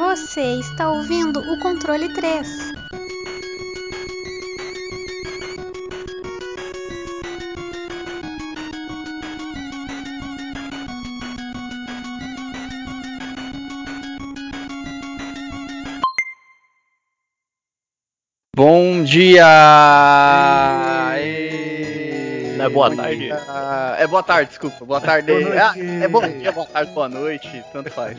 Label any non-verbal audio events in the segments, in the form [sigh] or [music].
Você está ouvindo o controle 3. Bom dia! Não é boa tarde? Dia. É boa tarde, desculpa. Boa tarde. Boa ah, é bom dia, boa tarde, boa noite, tanto faz.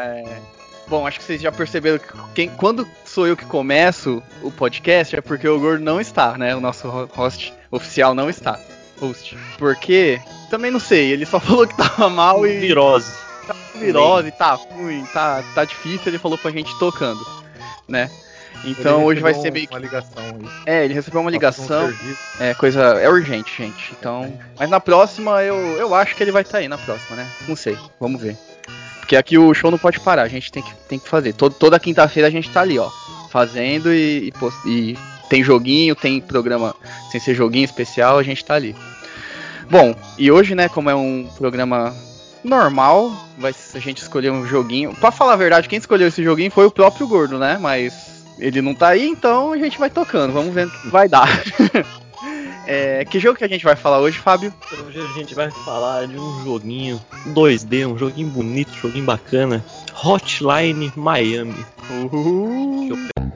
É, bom, acho que vocês já perceberam que quem, quando sou eu que começo o podcast é porque o Gordo não está, né? O nosso host oficial não está. Host. Porque, também não sei, ele só [laughs] falou que tava mal e. Virose. Tá com virose, tá ruim, tá, tá difícil, ele falou pra gente tocando, né? Então Ele hoje vai ser meio uma que. ligação aí. É, ele recebeu uma ligação. Um serviço. É, coisa. É urgente, gente. Então. Mas na próxima eu, eu acho que ele vai estar aí na próxima, né? Não sei. Vamos ver. Porque aqui o show não pode parar, a gente tem que, tem que fazer. Todo, toda quinta-feira a gente tá ali, ó. Fazendo e, e, e tem joguinho, tem programa sem ser joguinho especial, a gente tá ali. Bom, e hoje, né, como é um programa normal, vai, a gente escolher um joguinho. Pra falar a verdade, quem escolheu esse joguinho foi o próprio Gordo, né? Mas ele não tá aí, então a gente vai tocando. Vamos ver vai dar. [laughs] É, que jogo que a gente vai falar hoje, Fábio? Hoje a gente vai falar de um joguinho 2D, um joguinho bonito, um joguinho bacana. Hotline Miami. Uhul. Deixa eu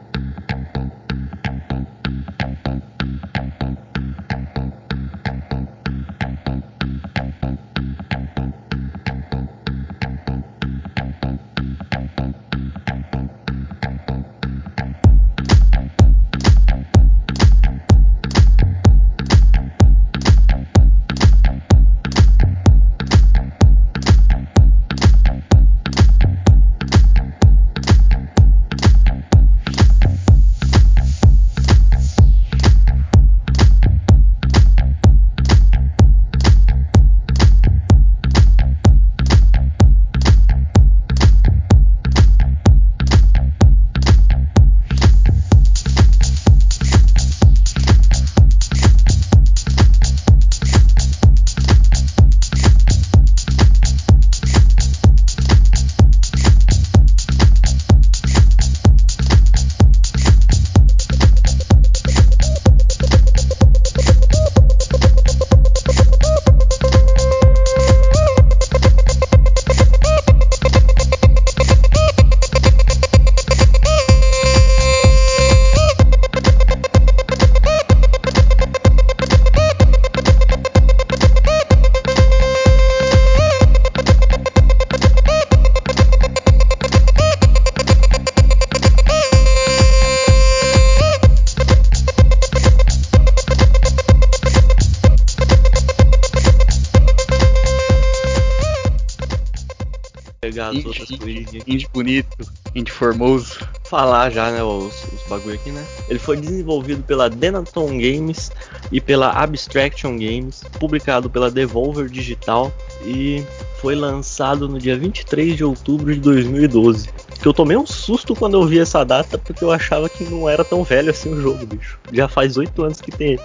Indie, bonito, indie formoso. Falar já, né, os, os bagulho aqui, né? Ele foi desenvolvido pela Denaton Games e pela Abstraction Games, publicado pela Devolver Digital e foi lançado no dia 23 de outubro de 2012. Que eu tomei um susto quando eu vi essa data, porque eu achava que não era tão velho assim o jogo, bicho. Já faz oito anos que tem.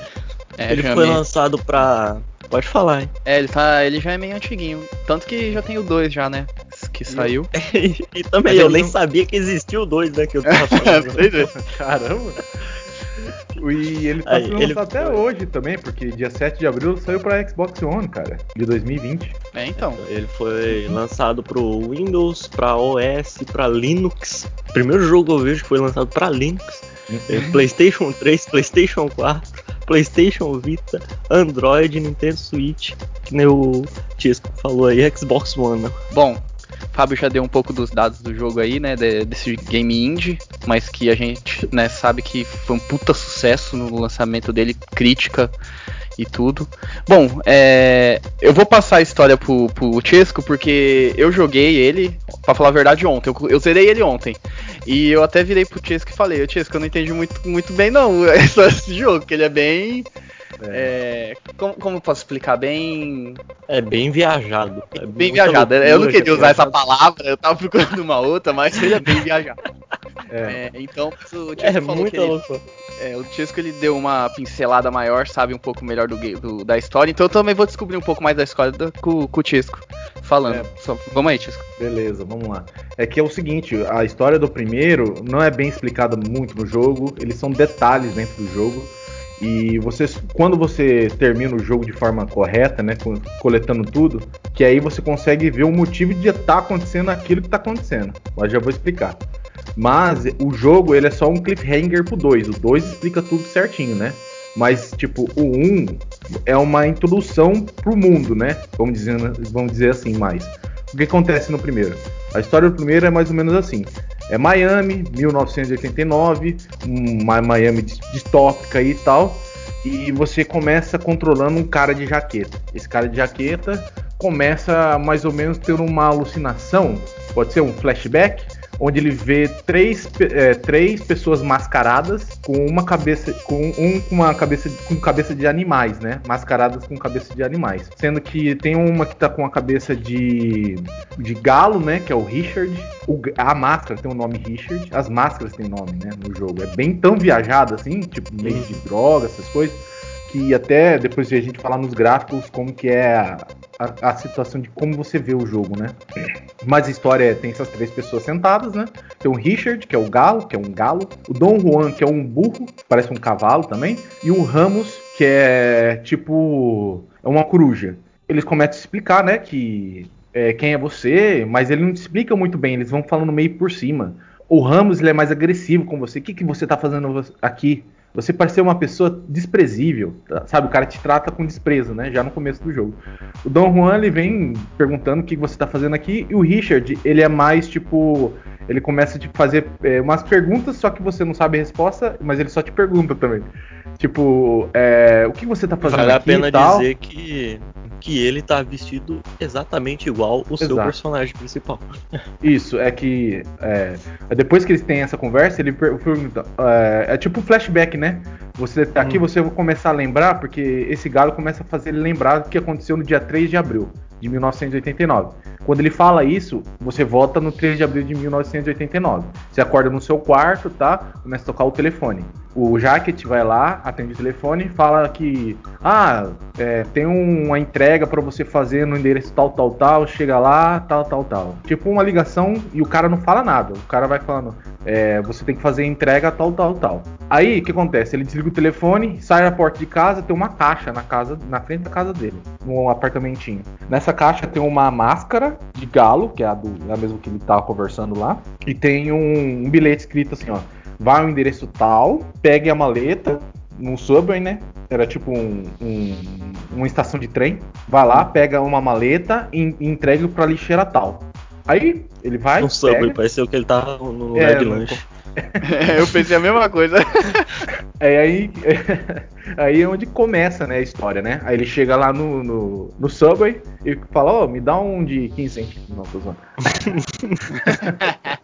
É, ele já foi meio- lançado pra. Pode falar, hein? É, ele, tá, ele já é meio antiguinho. Tanto que já tem o 2 já, né? Que saiu. [laughs] e também Mas eu nem não- sabia que existia o 2, né? Que eu [laughs] tava falando. É. Caramba! E ele tá Aí, sendo ele lançado até hoje também, porque dia 7 de abril saiu pra Xbox One, cara, de 2020. É, então. Ele foi lançado pro Windows, pra OS, pra Linux. Primeiro jogo que eu vejo que foi lançado pra Linux. É PlayStation 3, PlayStation 4, PlayStation Vita, Android, Nintendo Switch, que nem o Tisco falou aí, Xbox One. Bom, Fábio já deu um pouco dos dados do jogo aí, né? de- desse game indie, mas que a gente né, sabe que foi um puta sucesso no lançamento dele, crítica e tudo. Bom, é, eu vou passar a história pro, pro Chesco, porque eu joguei ele, pra falar a verdade, ontem. Eu, eu zerei ele ontem. E eu até virei pro Chesco e falei, Chesco, eu não entendi muito, muito bem não [laughs] esse jogo, porque ele é bem. É, como, como eu posso explicar? Bem. É bem viajado. É Bem viajado. Eu não queria usar essa viajado. palavra, eu tava procurando uma outra, mas ele é bem viajado. [laughs] É. É, então, o Chesco É falou que ele, é, o ele deu uma pincelada maior, sabe um pouco melhor do, do- da história, então eu também vou descobrir um pouco mais da história do- com, com o Chesco. falando. É. Só- vamos aí, Tisco. Beleza, vamos lá. É que é o seguinte, a história do primeiro não é bem explicada muito no jogo, eles são detalhes dentro do jogo. E você, quando você termina o jogo de forma correta, né, co- coletando tudo, que aí você consegue ver o motivo de estar acontecendo aquilo que está acontecendo. Mas já vou explicar. Mas o jogo ele é só um cliffhanger pro 2. O 2 explica tudo certinho, né? Mas, tipo, o 1 é uma introdução pro mundo, né? Vamos dizer, vamos dizer assim mais. O que acontece no primeiro? A história do primeiro é mais ou menos assim. É Miami, 1989, uma Miami dis- distópica e tal. E você começa controlando um cara de jaqueta. Esse cara de jaqueta começa mais ou menos ter uma alucinação, pode ser um flashback, onde ele vê três, é, três pessoas mascaradas com uma cabeça, com um com uma cabeça com cabeça de animais, né? Mascaradas com cabeça de animais, sendo que tem uma que tá com a cabeça de de galo, né? Que é o Richard. O a máscara tem o nome Richard. As máscaras têm nome, né? No jogo é bem tão viajado assim, tipo meio de droga, essas coisas que até depois a gente falar nos gráficos como que é a, a- a situação de como você vê o jogo, né? Mas a história é, tem essas três pessoas sentadas, né? Tem o Richard, que é o galo, que é um galo, o Dom Juan, que é um burro, parece um cavalo também, e o Ramos, que é tipo é uma coruja. Eles começam a explicar, né, que é, quem é você, mas ele não explica muito bem, eles vão falando meio por cima. O Ramos ele é mais agressivo com você. O que, que você tá fazendo aqui? Você parece ser uma pessoa desprezível, tá? sabe? O cara te trata com desprezo, né? Já no começo do jogo. O Dom Juan, ele vem perguntando o que você tá fazendo aqui, e o Richard, ele é mais tipo. Ele começa a te fazer é, umas perguntas, só que você não sabe a resposta, mas ele só te pergunta também. Tipo, é, o que você tá fazendo Vale a aqui pena e tal? dizer que, que ele tá vestido exatamente igual o seu personagem principal. Isso, é que é, depois que eles têm essa conversa, ele per- pergunta. É, é tipo um flashback, né? Você tá aqui, você vai começar a lembrar, porque esse galo começa a fazer ele lembrar o que aconteceu no dia 3 de abril de 1989. Quando ele fala isso, você volta no 3 de abril de 1989. Você acorda no seu quarto, tá? Começa a tocar o telefone. O Jacket vai lá, atende o telefone fala que ah, é, tem um- uma entrega pra você fazer no endereço tal, tal, tal, chega lá, tal, tal, tal. Tipo uma ligação e o cara não fala nada. O cara vai falando, é, você tem que fazer entrega tal, tal, tal. Aí o que acontece? Ele desliga o telefone, sai da porta de casa, tem uma caixa na casa, na frente da casa dele, num apartamentinho. Nessa caixa tem uma máscara de galo, que é a, do, é a mesma que ele tava conversando lá, e tem um, um bilhete escrito assim, ó. Vai ao endereço tal, pegue a maleta, num subway, né? Era tipo um, um- uma estação de trem. Vai lá, pega uma maleta e, e entrega pra lixeira tal. Aí ele vai, No subway, pega, pareceu que ele tava no lugar É, de no- lanche. eu pensei a mesma coisa. [laughs] É aí, [laughs] aí é onde começa né, a história, né? Aí ele chega lá no, no, no Subway e fala, ó, me dá um de 15 centavos. Não, tô zoando. [laughs]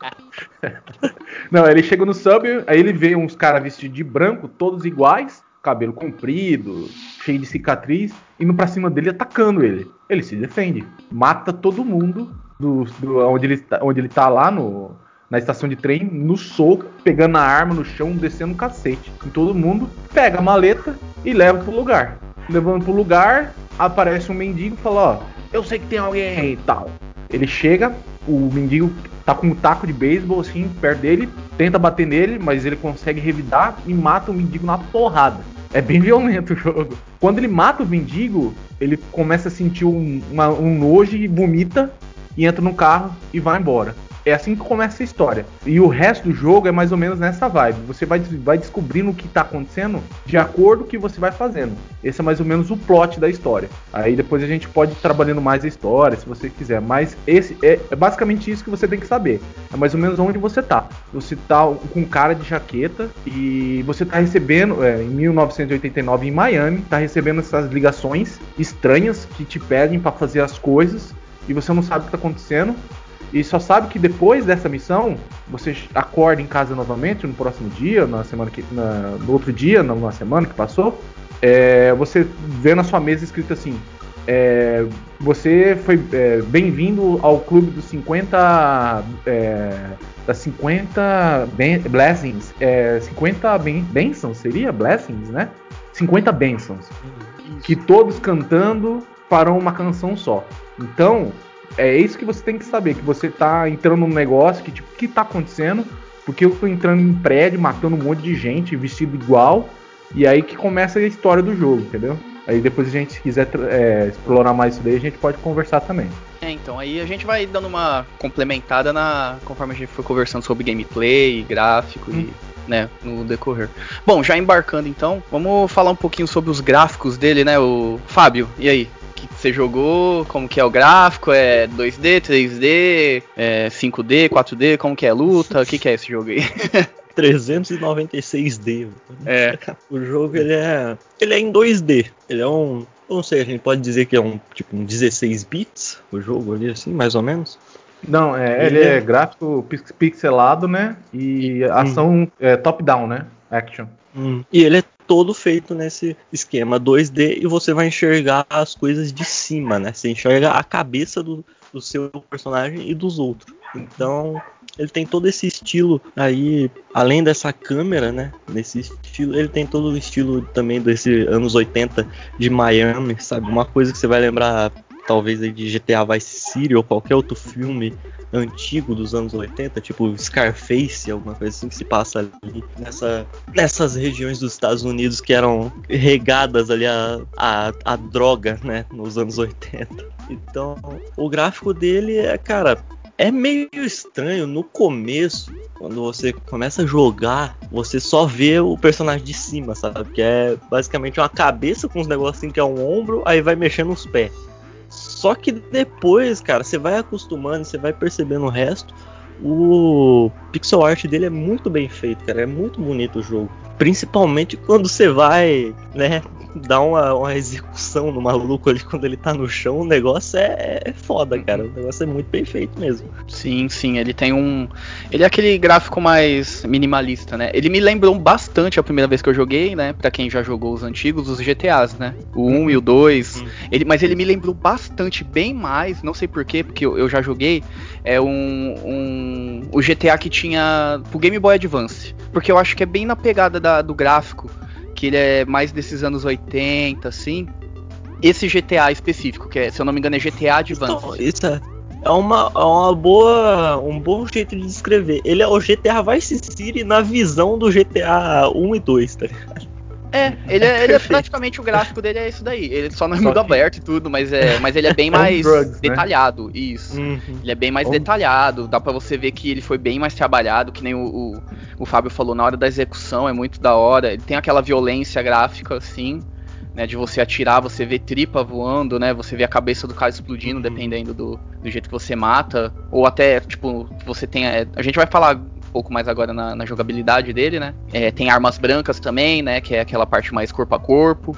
Não, aí ele chega no Subway, aí ele vê uns caras vestidos de branco, todos iguais, cabelo comprido, cheio de cicatriz, indo pra cima dele atacando ele. Ele se defende, mata todo mundo do, do- onde, ele, tá- onde ele tá lá no, na estação de trem, no soco, pegando a arma no chão, descendo o cacete em todo mundo, pega a maleta e leva pro lugar. Levando pro lugar, aparece um mendigo e fala, ó, eu sei que tem alguém e tal. Ele chega, o mendigo tá com um taco de beisebol assim, perto dele, tenta bater nele, mas ele consegue revidar e mata o mendigo na porrada. É bem violento [laughs] o jogo. Quando ele mata o mendigo, ele começa a sentir um, uma- um nojo e vomita e entra no carro e vai embora. É assim que começa a história. E o resto do jogo é mais ou menos nessa vibe. Você vai, vai descobrindo o que tá acontecendo de acordo com o que você vai fazendo. Esse é mais ou menos o plot da história. Aí depois a gente pode ir trabalhando mais a história, se você quiser. Mas esse é, é basicamente isso que você tem que saber. É mais ou menos onde você tá. Você tá com cara de jaqueta e você tá recebendo, é, em 1989 em Miami, tá recebendo essas ligações estranhas que te pedem para fazer as coisas e você não sabe o que tá acontecendo. E só sabe que depois dessa missão, você acorda em casa novamente no próximo dia, na semana que. Na, no outro dia, na, na semana que passou. é, você vê na sua mesa escrito assim. é, você foi é, bem-vindo ao clube dos 50. É, das 50 ben, blessings. É, 50 ben, bênçãos, seria? Blessings, né? 50 bênçãos que todos cantando farão uma canção só. Então, é isso que você tem que saber, que você tá entrando num negócio que, tipo, o que tá acontecendo? Porque eu tô entrando em prédio, matando um monte de gente, vestido igual, e aí que começa a história do jogo, entendeu? Aí depois a gente, se quiser é, explorar mais isso daí, a gente pode conversar também. É, então aí a gente vai dando uma complementada na conforme a gente for conversando sobre gameplay, gráfico hum. e né, no decorrer. Bom, já embarcando então, vamos falar um pouquinho sobre os gráficos dele, né, o Fábio. E aí? Que você jogou, como que é o gráfico, é 2D, 3D, é 5D, 4D, como que é luta, o que que é esse jogo aí? [laughs] 396D. É. [laughs] O jogo ele é ele é em 2D. Ele é um, não sei, a gente pode dizer que é um tipo um 16 bits o jogo ali assim, mais ou menos. Não, é, ele, ele é, é gráfico pixelado, né? E ação hum. é, top-down, né? Action. Hum. E ele é todo feito nesse esquema 2D e você vai enxergar as coisas de cima, né? Você enxerga a cabeça do, do seu personagem e dos outros. Então, ele tem todo esse estilo aí, além dessa câmera, né? Nesse estilo, ele tem todo o estilo também desse anos 80 de Miami, sabe? Uma coisa que você vai lembrar talvez aí de GTA Vice City ou qualquer outro filme antigo dos anos 80, tipo Scarface, alguma coisa assim que se passa ali nessa, nessas regiões dos Estados Unidos que eram regadas ali a, a, a droga, né, nos anos 80. Então, o gráfico dele é, cara, é meio estranho no começo, quando você começa a jogar, você só vê o personagem de cima, sabe? Que é basicamente uma cabeça com uns negocinhos que é um ombro, aí vai mexendo os pés. Só que depois, cara, você vai acostumando, você vai percebendo o resto. O pixel art dele é muito bem feito, cara. É muito bonito o jogo. Principalmente quando você vai, né, dar uma, uma execução no maluco ali quando ele tá no chão. O negócio é, é foda, cara. O negócio é muito bem feito mesmo. Sim, sim. Ele tem um. Ele é aquele gráfico mais minimalista, né? Ele me lembrou bastante a primeira vez que eu joguei, né? Pra quem já jogou os antigos, os GTAs, né? O 1 e o 2. Uhum. Ele, mas ele me lembrou bastante, bem mais. Não sei porquê, porque eu, eu já joguei. É um, um. O GTA que tinha. Pro Game Boy Advance. Porque eu acho que é bem na pegada da, do gráfico, que ele é mais desses anos 80, assim. Esse GTA específico, que é, se eu não me engano é GTA Advance. Então, isso é, é uma, é uma boa, um bom jeito de descrever. Ele é o GTA Vice City na visão do GTA 1 e 2, tá ligado? É, ele é, ele é praticamente o gráfico dele é isso daí. Ele só não é mundo que... aberto e tudo, mas, é, mas ele é bem [laughs] mais drugs, né? detalhado. Né? Isso. Uhum. Ele é bem mais detalhado. Dá para você ver que ele foi bem mais trabalhado, que nem o, o, o, Fábio falou, na hora da execução é muito da hora. Ele tem aquela violência gráfica, assim, né? De você atirar, você vê tripa voando, né? Você vê a cabeça do cara explodindo, uhum. dependendo do, do jeito que você mata. Ou até, tipo, você tem. É, a gente vai falar pouco mais agora na, na jogabilidade dele, né? É, tem armas brancas também, né? Que é aquela parte mais corpo a corpo.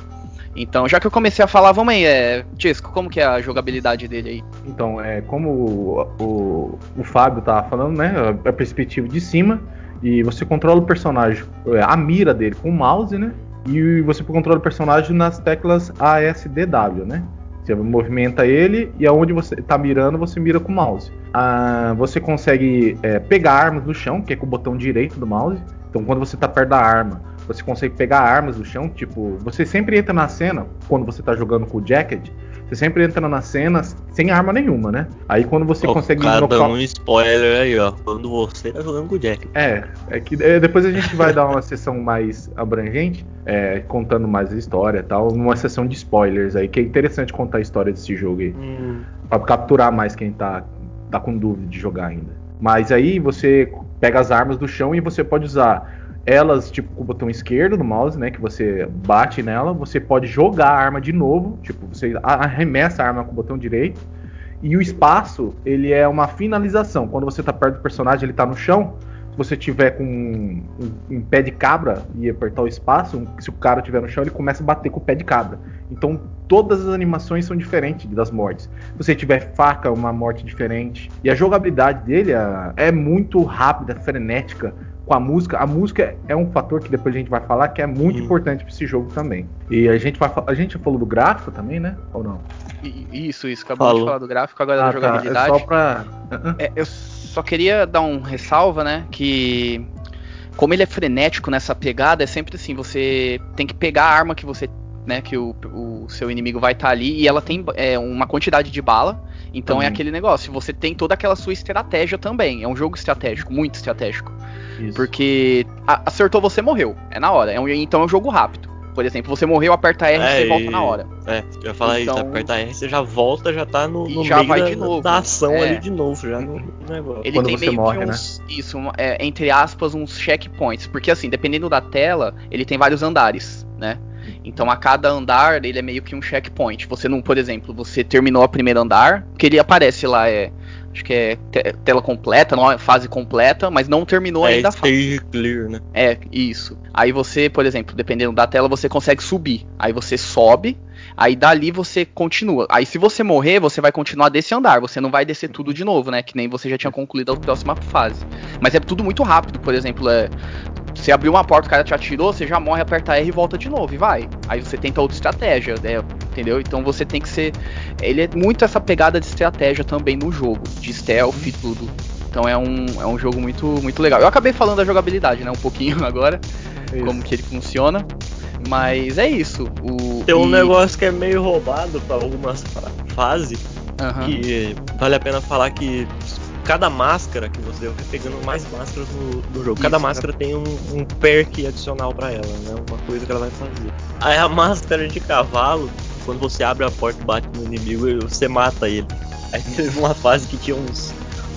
Então, já que eu comecei a falar, vamos aí, é, Tisco, como que é a jogabilidade dele aí? Então, é como o, o, o Fábio tava falando, né? A perspectiva de cima, e você controla o personagem, é, a mira dele com o mouse, né? E você controla o personagem nas teclas ASDW, né? Você movimenta ele e aonde você está mirando, você mira com o mouse. Ah, você consegue é, pegar armas no chão, que é com o botão direito do mouse. Então, quando você está perto da arma, você consegue pegar armas no chão. Tipo, você sempre entra na cena, quando você está jogando com o jacket, você sempre entra na cena sem arma nenhuma, né? Aí quando você oh, consegue. Cada inocar... um spoiler aí, ó. Quando você tá jogando com o Jack. É, é que é, depois a gente vai dar uma [laughs] sessão mais abrangente, é, contando mais a história e tal, numa sessão de spoilers aí, que é interessante contar a história desse jogo aí. Hum. Pra capturar mais quem tá, tá com dúvida de jogar ainda. Mas aí você pega as armas do chão e você pode usar elas, tipo, com o botão esquerdo do mouse, né? Que você bate nela, você pode jogar a arma de novo, tipo, você arremessa a arma com o botão direito. E o espaço, ele é uma finalização. Quando você tá perto do personagem, ele tá no chão. Se você tiver com um, um, um pé de cabra e apertar o espaço, um, se o cara tiver no chão, ele começa a bater com o pé de cabra. Então todas as animações são diferentes das mortes. Se você tiver faca, uma morte diferente. E a jogabilidade dele é, é muito rápida, frenética com a música. A música é um fator que depois a gente vai falar que é muito hum. importante para esse jogo também. E a gente vai a gente já falou do gráfico também, né? Ou não? Isso, isso. Acabou Falou. de falar do gráfico, agora ah, da jogabilidade. Tá. É só pra... É, eu só queria dar um ressalva, né? Que como ele é frenético nessa pegada, é sempre assim, você tem que pegar a arma que você né, que o, o seu inimigo vai estar tá ali e ela tem é, uma quantidade de bala Então é aquele negócio, você tem toda aquela sua estratégia também. É um jogo estratégico, muito estratégico. Isso. Porque acertou você morreu. É na hora. É um- então é um jogo rápido. Por exemplo, você morreu, aperta R e É, você volta e- na hora. É, eu ia falar isso, Então- aperta R, você já volta, já tá no, E no já meio vai da, de novo. da ação É. ali de novo, já no, no negócio. Ele Quando tem você meio morre, que né? uns, isso, é, entre aspas, uns checkpoints, porque assim, dependendo da tela, ele tem vários andares, né? Então a cada andar ele é meio que um checkpoint. Você não, por exemplo, você terminou o primeiro andar, que ele aparece lá é, acho que é te- tela completa, não é fase completa, mas não terminou é ainda a fase. clear, né? É, isso. Aí você, por exemplo, dependendo da tela, você consegue subir. Aí você sobe, aí dali você continua. Aí se você morrer, você vai continuar desse andar. Você não vai descer tudo de novo, né? Que nem você já tinha concluído a próxima fase. Mas é tudo muito rápido, por exemplo, é. Você abriu uma porta, o cara te atirou, você já morre, aperta R e volta de novo, e vai. Aí você tenta outra estratégia, né? entendeu? Então você tem que ser. Ele é muito essa pegada de estratégia também no jogo, de stealth e tudo. Então é um, é um jogo muito, muito legal. Eu acabei falando da jogabilidade, né? Um pouquinho [laughs] agora Isso. como que ele funciona. Mas é isso. O, Tem um e- negócio que é meio roubado pra algumas fa- fases, Aham. que vale a pena falar que cada máscara que você vai pegando mais máscaras no, no jogo. Cada Isso, máscara tem um, um perk adicional pra ela, né? Uma coisa que ela vai fazer. Aí a máscara de cavalo, quando você abre a porta e bate no inimigo, você mata ele. Aí teve uma fase que tinha uns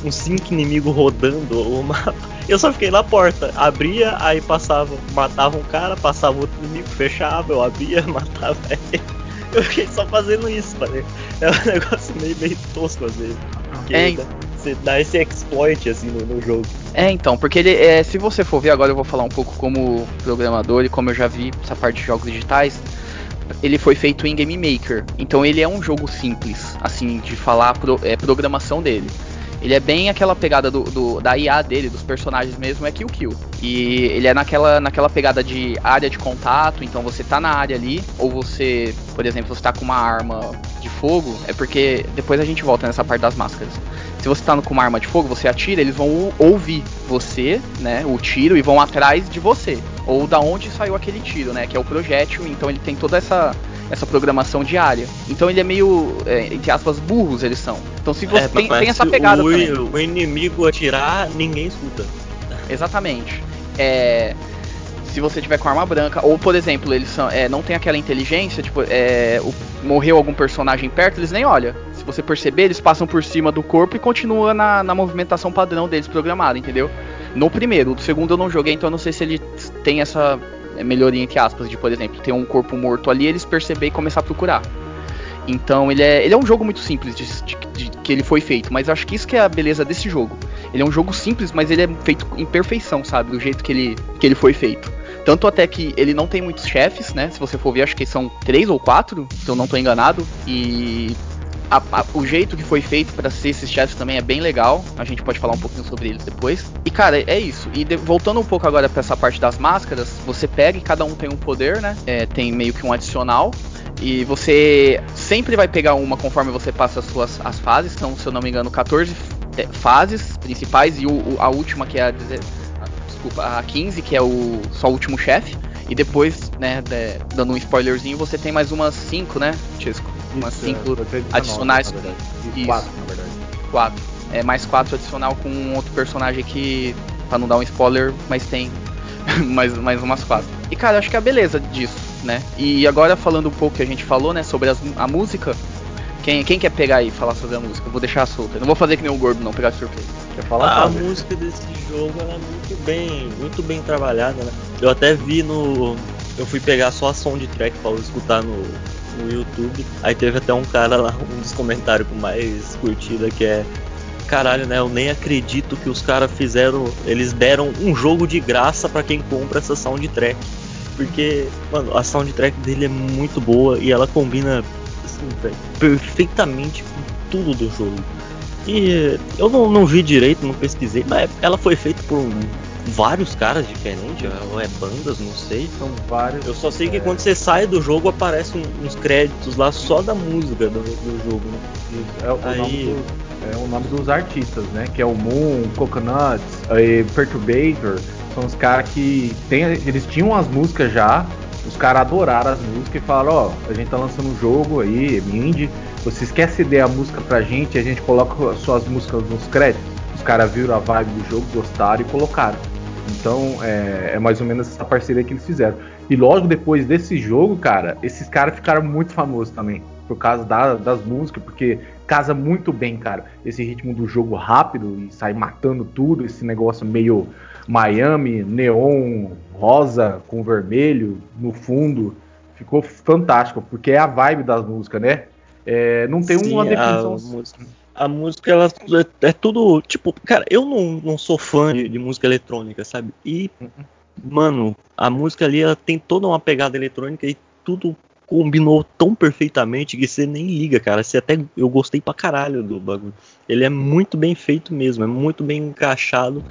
uns cinco inimigos rodando o mapa. [laughs] Eu só fiquei na porta, abria, aí passava, matava um cara, passava outro inimigo, fechava, eu abria, [laughs] matava ele. Eu fiquei só fazendo isso, falei. É um [laughs] negócio meio, meio tosco às vezes. Porque É, você dá esse exploit assim no, no jogo. É, então, porque ele é, se você for ver agora, eu vou falar um pouco como programador e como eu já vi essa parte de jogos digitais. Ele foi feito em Game Maker, então ele é um jogo simples, assim, de falar pro, é, programação dele. Ele é bem aquela pegada do, do- da IA dele, dos personagens mesmo, é Kill Kill. E ele é naquela, naquela pegada de área de contato, então você tá na área ali, ou você, por exemplo, você tá com uma arma de fogo, é porque depois a gente volta nessa parte das máscaras. Se você tá com uma arma de fogo, você atira, eles vão ou- ouvir você, né, o tiro, e vão atrás de você. Ou da onde saiu aquele tiro, né, que é o projétil, então ele tem toda essa, essa programação diária. Então ele é meio, é, entre aspas, burros eles são. Então se você É, tem, tem essa pegada o, também. o inimigo atirar, ninguém escuta. Exatamente. É, se você tiver com arma branca, ou por exemplo, eles são, é, não tem aquela inteligência, tipo, é, o- morreu algum personagem perto, eles nem olham. Se você perceber, eles passam por cima do corpo e continua na, na movimentação padrão deles programada, entendeu? No primeiro, o segundo eu não joguei, então eu não sei se ele tem essa melhoria entre aspas, de por exemplo, ter um corpo morto ali, eles perceber e começar a procurar. Então ele é, ele é um jogo muito simples de, de- de- que ele foi feito, mas acho que isso que é a beleza desse jogo. Ele é um jogo simples, mas ele é feito em perfeição, sabe? Do jeito que ele, que ele foi feito. Tanto até que ele não tem muitos chefes, né? Se você for ver, acho que são três ou quatro, se eu não tô enganado. E a- a- o jeito que foi feito para ser esses chefes também é bem legal. A gente pode falar um pouquinho sobre eles depois. E cara, é isso. E de- voltando um pouco agora para essa parte das máscaras, você pega e cada um tem um poder, né? É, tem meio que um adicional. E você sempre vai pegar uma conforme você passa as suas as fases. São, se eu não me engano, 14 te- fases principais e o- o- a última que é a, desculpa, a 15, que é o só o último chefe. E depois, né, de- dando um spoilerzinho, você tem mais umas 5, né, Tisco? Umas Isso, 5 é, vai ter 19, adicionais. na verdade. E Isso. quatro, na verdade. 4. É mais 4 adicional com um outro personagem que, pra não dar um spoiler, mas tem [laughs] mais, mais umas 4. E cara, acho que é a beleza disso, né? E agora falando um pouco que a gente falou, né, sobre as- a música. Quem, quem quer pegar aí e falar sobre a música? Eu vou deixar solta. Não vou fazer que nem o gordo, não, pegar de surpresa. Quer falar, a Fábio? música desse jogo ela é muito bem, muito bem trabalhada, né? Eu até vi no. Eu fui pegar só a soundtrack pra eu escutar no, no YouTube. Aí teve até um cara lá, um dos comentários com mais curtida que é. Caralho, né? Eu nem acredito que os caras fizeram. Eles deram um jogo de graça pra quem compra essa soundtrack. Porque, mano, a soundtrack dele é muito boa e ela combina assim, perfeitamente com tudo do jogo. E eu não, não vi direito, não pesquisei, mas ela foi feita por um- vários caras diferentes, ou é bandas, não sei. São vários. Eu só sei que É. quando você sai do jogo aparecem uns créditos lá só da música do, do jogo. Né? Isso, é, o Aí- nome do- é o nome dos artistas, né? Que é o Moon, Coconuts, aí Perturbator. São os caras que tem, eles tinham as músicas já. Os caras adoraram as músicas e falaram, ó, a gente tá lançando um jogo aí, indie, Vocês querem ceder a música pra gente e a gente coloca suas músicas nos créditos? Os caras viram a vibe do jogo, gostaram e colocaram. Então é, é, mais ou menos essa parceria que eles fizeram. E logo depois desse jogo, cara, esses caras ficaram muito famosos também. Por causa da, das músicas, porque casa muito bem, cara. Esse ritmo do jogo rápido e sai matando tudo, esse negócio meio Miami, neon rosa com vermelho no fundo. Ficou fantástico, porque é a vibe das músicas, né? É, não tem Sim, uma definição. A a música ela é, é, tudo. Tipo, cara, eu não, não sou fã de, de música eletrônica, sabe? E, mano, a música ali ela tem toda uma pegada eletrônica e tudo combinou tão perfeitamente que você nem liga, cara. Você até eu gostei pra caralho do bagulho. Ele é muito bem feito mesmo, é muito bem encaixado.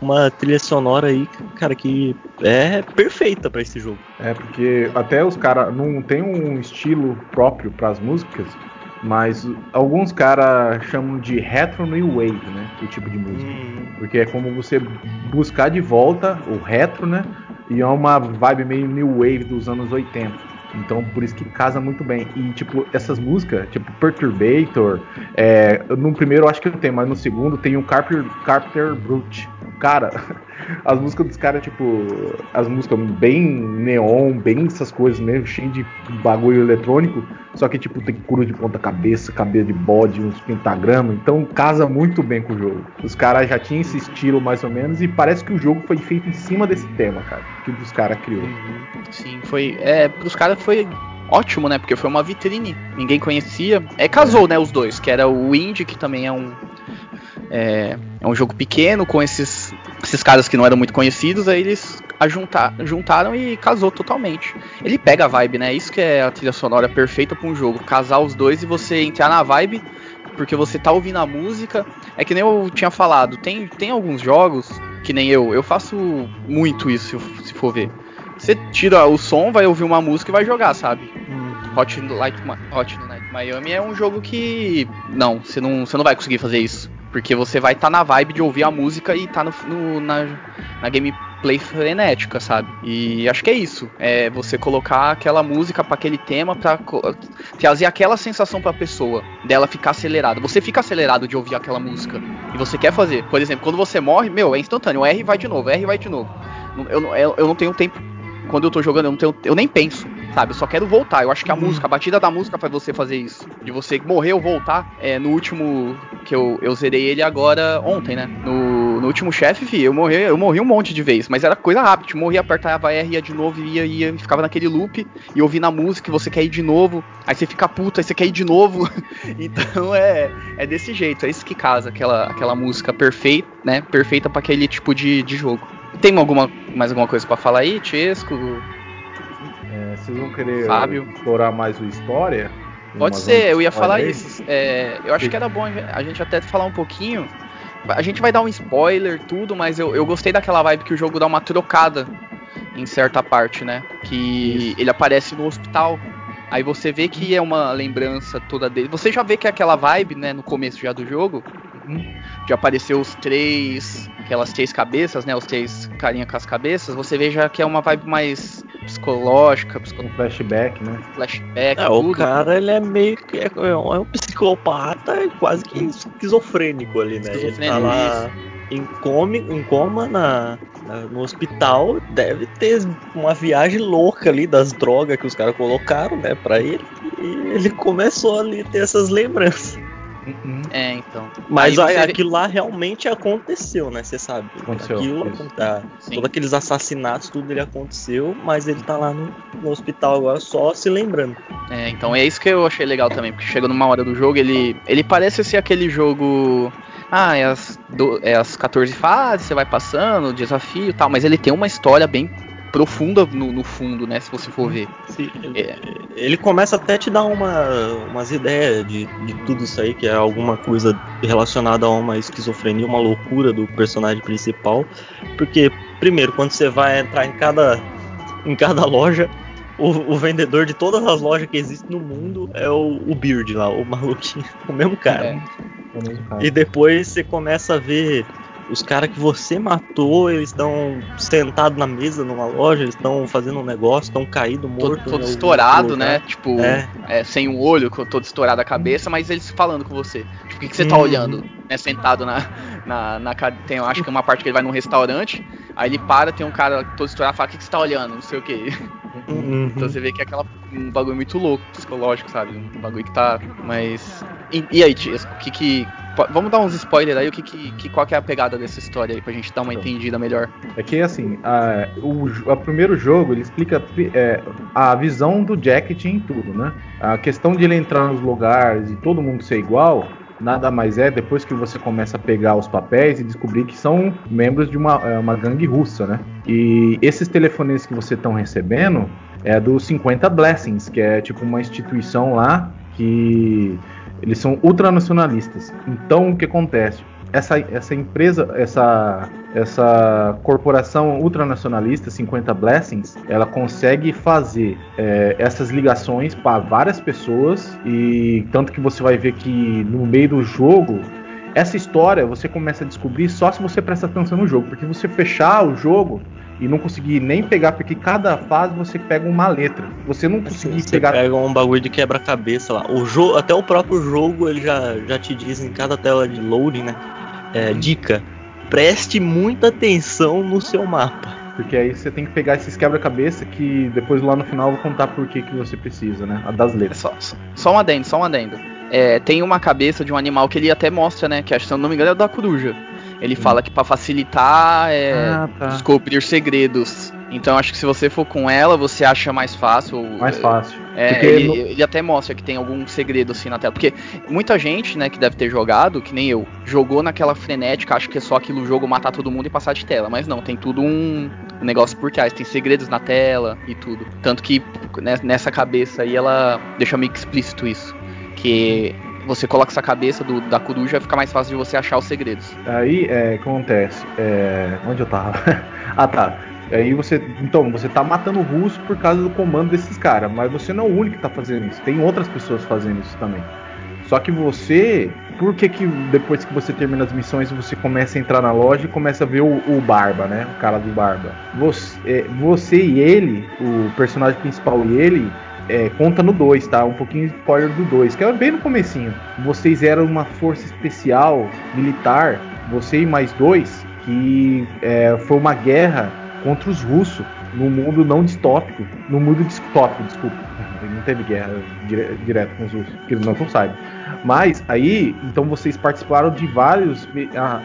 Uma trilha sonora aí, cara, que é perfeita para esse jogo. É, porque até os caras não tem um estilo próprio para as músicas, mas alguns caras chamam de retro new wave, né? O tipo de música. Hum. Porque é como você buscar de volta o retro, né? E é uma vibe meio new wave dos anos 80. Então, por isso que casa muito bem. E, tipo, essas músicas, tipo, Perturbator, é, no primeiro eu acho que não tem, mas no segundo tem o Carpenter, Carpenter Brute. Cara, [laughs] as músicas dos caras, tipo, as músicas bem neon, bem essas coisas mesmo, cheio de bagulho eletrônico, só que, tipo, tem cura de ponta-cabeça, cabelo de bode, uns pentagramas, então casa muito bem com o jogo. Os caras já tinham esse estilo mais ou menos e parece que o jogo foi feito em cima desse tema, cara, que os caras criou. Uhum. Sim, foi. É, pros caras foi ótimo, né? Porque foi uma vitrine, ninguém conhecia. É, casou, né, os dois, que era o Indie, que também é um é, é um jogo pequeno com esses, esses caras que não eram muito conhecidos, aí eles juntar, juntaram e casou totalmente. Ele pega a vibe, né? Isso que é a trilha sonora perfeita para um jogo. Casar os dois e você entrar na vibe, porque você tá ouvindo a música. É que nem eu tinha falado, tem, tem alguns jogos, que nem eu, eu faço muito isso, se for ver. Você tira o som, vai ouvir uma música e vai jogar, sabe? Hum. Hot, Light, Hot Night Miami é um jogo que. Não, você não, você não vai conseguir fazer isso. Porque você vai estar tá na vibe de ouvir a música e tá no, no, na, na gameplay frenética, sabe? E acho que é isso. É você colocar aquela música para aquele tema para trazer aquela sensação para a pessoa, dela ficar acelerada. Você fica acelerado de ouvir aquela música e você quer fazer. Por exemplo, quando você morre, meu, é instantâneo. O R vai de novo, R vai de novo. Eu, eu, eu não tenho tempo. Quando eu tô jogando, eu, não tenho, eu nem penso sabe? Eu só quero voltar. Eu acho que a uhum. música, a batida da música faz você fazer isso. De você morrer ou voltar. É, no último que eu, eu zerei ele agora ontem, né? No, no último chefe, vi, eu morri, eu morri um monte de vezes, mas era coisa rápida. Tipo, morria, apertava R, ia de novo, ia, ia, e ficava naquele loop e ouvindo a música, você quer ir de novo, aí você fica puto, aí você quer ir de novo. [laughs] então é, é desse jeito, é isso que casa aquela, aquela música perfeita, né? Perfeita para aquele tipo de, de jogo. Tem alguma, mais alguma coisa para falar aí, Chesco? É, vocês vão querer Fábio. explorar mais o história? Pode ser, eu ia falar aí? isso. É, eu acho que era bom a gente até falar um pouquinho. A gente vai dar um spoiler, tudo, mas eu, eu gostei daquela vibe que o jogo dá uma trocada em certa parte, né? Que isso. ele aparece no hospital. Aí você vê que é uma lembrança toda dele. Você já vê que é aquela vibe, né, no começo já do jogo. Uhum. De aparecer os três. Aquelas três cabeças, né? Os três carinha com as cabeças. Você vê já que é uma vibe mais psicológica, um flashback, né? Flashback. É, tudo. o cara ele é meio que é, é um psicopata quase que esquizofrênico ali, né? Ele tá lá em, come, em coma na, na, no hospital, deve ter uma viagem louca ali das drogas que os caras colocaram, né, pra ele. E ele começou ali a ter essas lembranças. Uhum. É, então. Mas aí, aquilo lá realmente aconteceu, né? Você sabe. Aconteceu. Aquilo, tá, todos aqueles assassinatos, tudo ele aconteceu, mas ele tá lá no, no, hospital agora só se lembrando. É, então é isso que eu achei legal também, porque chega numa hora do jogo, ele, ele parece ser aquele jogo. Ah, é as, do, é as 14 fases, você vai passando, desafio e tal, mas ele tem uma história bem profunda no, no, fundo, né? Se você for ver. Sim, ele, é. ele começa até a te dar uma, umas ideias de, de tudo isso aí, que é alguma coisa relacionada a uma esquizofrenia, uma loucura do personagem principal. Porque, primeiro, quando você vai entrar em cada, em cada loja, o, o, vendedor de todas as lojas que existem no mundo é o, o Beard lá, o maluquinho, [laughs] o mesmo cara. É, o mesmo cara. E depois você começa a ver os caras que você matou, eles estão sentados na mesa numa loja, eles estão fazendo um negócio, estão caído, morto. Todo, todo estourado, né? Tipo, é. É, sem um olho, todo estourado a cabeça, mas eles falando com você. Tipo, o que, que você tá hum. olhando? Né, sentado na, na, na. Tem, acho que uma parte que ele vai num restaurante, aí ele para, tem um cara todo estourado e fala: O que, que você tá olhando? Não sei o que. Uhum. Então você vê que é aquela, um bagulho muito louco, psicológico, sabe? Um bagulho que tá. Mas. E, e aí, Tiesco, o que que. Vamos dar uns spoilers aí, o que, que, qual que é a pegada dessa história aí, pra gente dar uma então, entendida melhor. É que assim, a, o a primeiro jogo ele explica é, a visão do Jacket em tudo, né? A questão de ele entrar nos lugares e todo mundo ser igual, nada mais é depois que você começa a pegar os papéis e descobrir que são membros de uma, é, uma gangue russa, né? E esses telefones que você estão recebendo é do 50 Blessings, que é tipo uma instituição lá que eles são ultranacionalistas. Então o que acontece? Essa, essa empresa, essa, essa corporação ultranacionalista, 50 Blessings, ela consegue fazer é, essas ligações para várias pessoas e tanto que você vai ver que no meio do jogo essa história você começa a descobrir só se você presta atenção no jogo, porque você fechar o jogo e não conseguir nem pegar, porque cada fase você pega uma letra. Você não conseguir você pegar. pega um bagulho de quebra-cabeça lá. O jogo, até o próprio jogo, ele já, já te diz em cada tela de loading, né? É, dica: preste muita atenção no seu mapa. Porque aí você tem que pegar esses quebra-cabeça que depois lá no final eu vou contar por que, que você precisa, né? A das letras. Só, só, só um adendo, só um adendo. É, tem uma cabeça de um animal que ele até mostra, né? Que se eu não me engano é da coruja. Ele hum. fala que para facilitar é, ah, tá. descobrir segredos. Então acho que se você for com ela, você acha mais fácil. Mais fácil. É, ele, no... ele, até mostra que tem algum segredo assim na tela. Porque muita gente, né, que deve ter jogado, que nem eu, jogou naquela frenética, acho que é só aquilo jogo matar todo mundo e passar de tela. Mas não, tem tudo um, negócio por trás. Tem segredos na tela e tudo. Tanto que né, nessa cabeça aí ela deixa meio explícito isso. Que você coloca essa cabeça do, da coruja, fica mais fácil de você achar os segredos. Aí é, acontece. É, onde eu tava? [laughs] ah tá. Aí você. Então, você tá matando o russo por causa do comando desses caras. Mas você não é o único que tá fazendo isso. Tem outras pessoas fazendo isso também. Só que você. Por que, que depois que você termina as missões você começa a entrar na loja e começa a ver o, o Barba, né? O cara do Barba. Você, é, você e ele, o personagem principal e ele, é, conta no 2, tá? Um pouquinho de spoiler do 2, que é bem no comecinho. Vocês eram uma força especial militar, você e mais dois, que é, foi uma guerra contra os russos no mundo não distópico, no mundo distópico, desculpa. [laughs] Não teve guerra dire direto com os russos, que eles não saibam. Mas aí, então vocês participaram de várias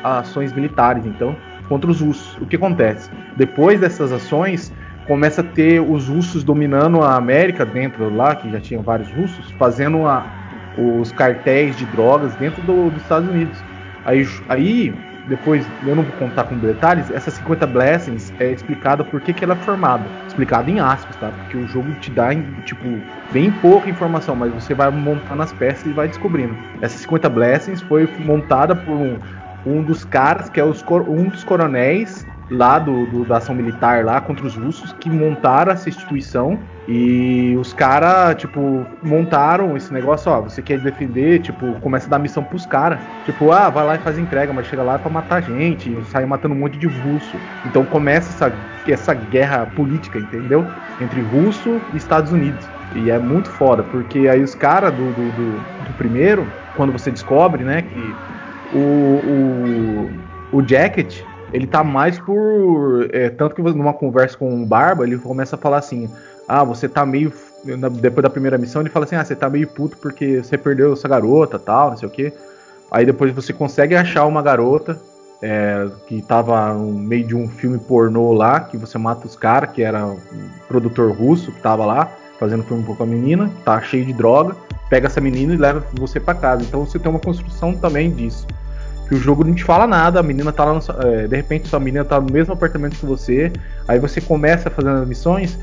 ações militares, então, contra os russos. O que acontece? Depois dessas ações, começa a ter os russos dominando a América dentro lá, que já tinham vários russos, fazendo a, os cartéis de drogas dentro do, dos Estados Unidos. Aí, aí, depois, eu não vou contar com detalhes, essa 50 Blessings é explicada por que, que ela é formada. Explicado em aspas, tá? Porque o jogo te dá, tipo, bem pouca informação, mas você vai montando as peças e vai descobrindo. Essa 50 Blessings foi montada por um, um dos caras que é os, um dos coronéis lá do, do, da ação militar lá contra os russos que montaram essa instituição e os caras, tipo, montaram esse negócio, ó, você quer defender, tipo, começa a dar missão pros caras. Tipo, ah, vai lá e faz entrega, mas chega lá para matar gente, sai matando um monte de russo. Então começa essa, essa guerra política, entendeu? Entre russo e Estados Unidos. E é muito foda, porque aí os caras do, do, do, do, primeiro, quando você descobre, né, que o, o, o Jacket, ele tá mais por. É, tanto que numa conversa com o Barba, ele começa a falar assim: Ah, você tá meio. Depois da primeira missão, ele fala assim: Ah, você tá meio puto porque você perdeu essa garota tal, não sei o que. Aí depois você consegue achar uma garota é, que tava no meio de um filme pornô lá, que você mata os caras, que era um produtor russo que tava lá, fazendo filme com a menina, tá cheio de droga, pega essa menina e leva você para casa. Então você tem uma construção também disso que o jogo não te fala nada, a menina tá lá no, é, de repente sua menina tá no mesmo apartamento que você, aí você começa fazendo as missões,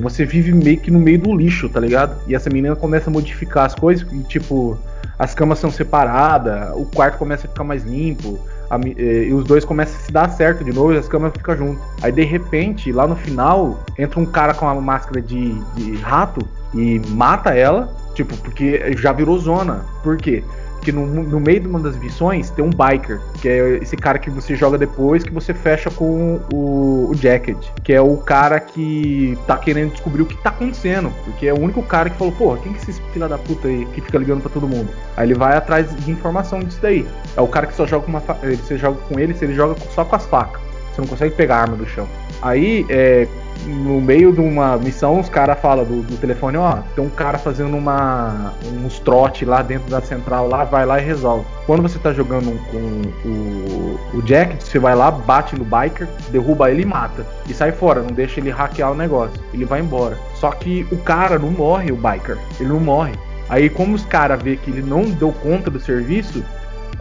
você vive meio que no meio do lixo, tá ligado? E essa menina começa a modificar as coisas, e tipo, as camas são separadas, o quarto começa a ficar mais limpo, a, e, e os dois começam a se dar certo de novo e as camas ficam juntas. Aí de repente, lá no final, entra um cara com uma máscara de, de rato e mata ela, tipo, porque já virou zona. Por quê? Que no, no, meio de uma das missões tem um biker, que é esse cara que você joga depois, que você fecha com o, o Jacket, que é o cara que tá querendo descobrir o que tá acontecendo, porque é o único cara que falou, porra, quem que é esse filho da puta aí que fica ligando para todo mundo? Aí ele vai atrás de informação disso daí. É o cara que só joga com uma você joga com ele, se ele joga só com as facas. Você não consegue pegar a arma do chão. Aí, é, no meio de uma missão, os caras falam do, do, telefone, ó, tem um cara fazendo uma, uns trote lá dentro da central lá, vai lá e resolve. Quando você tá jogando com o, o Jack, você vai lá, bate no biker, derruba ele e mata. E sai fora, não deixa ele hackear o negócio. Ele vai embora. Só que o cara não morre, o biker. Ele não morre. Aí como os caras vê que ele não deu conta do serviço,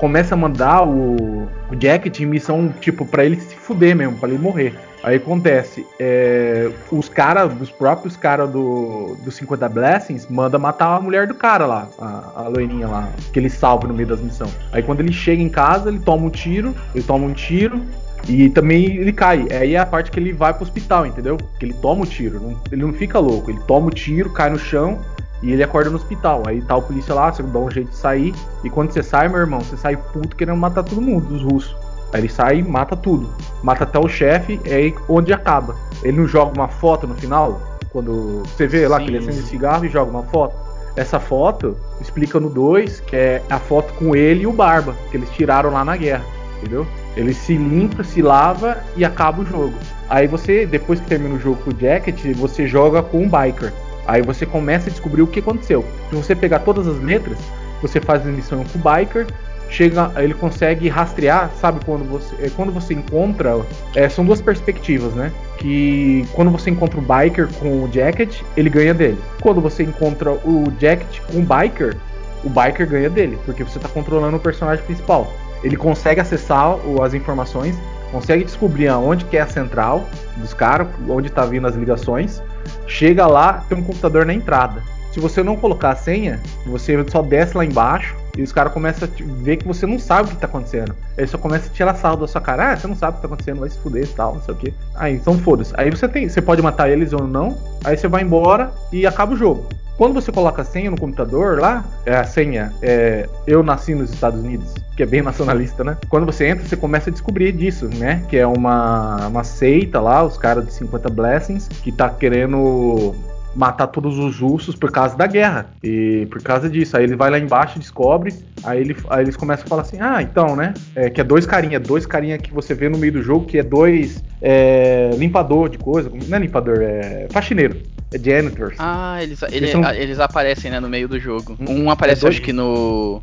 começa a mandar o, o Jacket em missão, tipo, para ele se fuder mesmo, para ele morrer. Aí acontece, é, os caras, os próprios caras do, do 50 Blessings, manda matar a mulher do cara lá, a, a loirinha lá, que ele salva no meio das missões. Aí quando ele chega em casa, ele toma um tiro, ele toma um tiro, e também ele cai. Aí é a parte que ele vai pro hospital, entendeu? Que ele toma o tiro. Não, ele não fica louco. Ele toma o tiro, cai no chão e ele acorda no hospital. Aí tá o polícia lá, você dá um jeito de sair. E quando você sai, meu irmão, você sai puto querendo matar todo mundo, dos russos. Aí ele sai e mata tudo. Mata até o chefe, é aí onde acaba. Ele não joga uma foto no final? Quando você vê lá Sim. que ele acende cigarro e joga uma foto. Essa foto explica no 2 que é a foto com ele e o Barba, que eles tiraram lá na guerra, entendeu? Ele se limpa, se lava e acaba o jogo. Aí você, depois que termina o jogo com o Jacket, você joga com o Biker. Aí você começa a descobrir o que aconteceu. Se você pegar todas as letras, você faz a missão com o Biker, chega, ele consegue rastrear, sabe quando você, é, quando você encontra, é, são duas perspectivas, né? Que quando você encontra o biker com o jacket, ele ganha dele. Quando você encontra o jacket com o biker, o biker ganha dele, porque você está controlando o personagem principal. Ele consegue acessar as informações, consegue descobrir aonde que é a central dos caras, onde está vindo as ligações. Chega lá, tem um computador na entrada. Se você não colocar a senha, você só desce lá embaixo e os caras começam a ver que você não sabe o que tá acontecendo. Aí só começa a tirar sal da sua cara. Ah, você não sabe o que tá acontecendo, vai se fuder e tal, não sei o que. Aí, então foda-se. Aí você tem. Você pode matar eles ou não. Aí você vai embora e acaba o jogo. Quando você coloca a senha no computador lá, é a senha é eu nasci nos Estados Unidos, que é bem nacionalista, né? Quando você entra, você começa a descobrir disso, né? Que é uma, uma seita lá, os caras de 50 Blessings, que tá querendo matar todos os russos por causa da guerra. E por causa disso. Aí ele vai lá embaixo, descobre. Aí, ele, aí eles começam a falar assim: ah, então, né? É, que é dois carinha, dois carinha que você vê no meio do jogo, que é dois é, limpador de coisa. Não é limpador, é faxineiro. É janitors. Ah, eles, ele, eles, são... eles aparecem, né, no meio do jogo. Hum, um aparece, é acho que no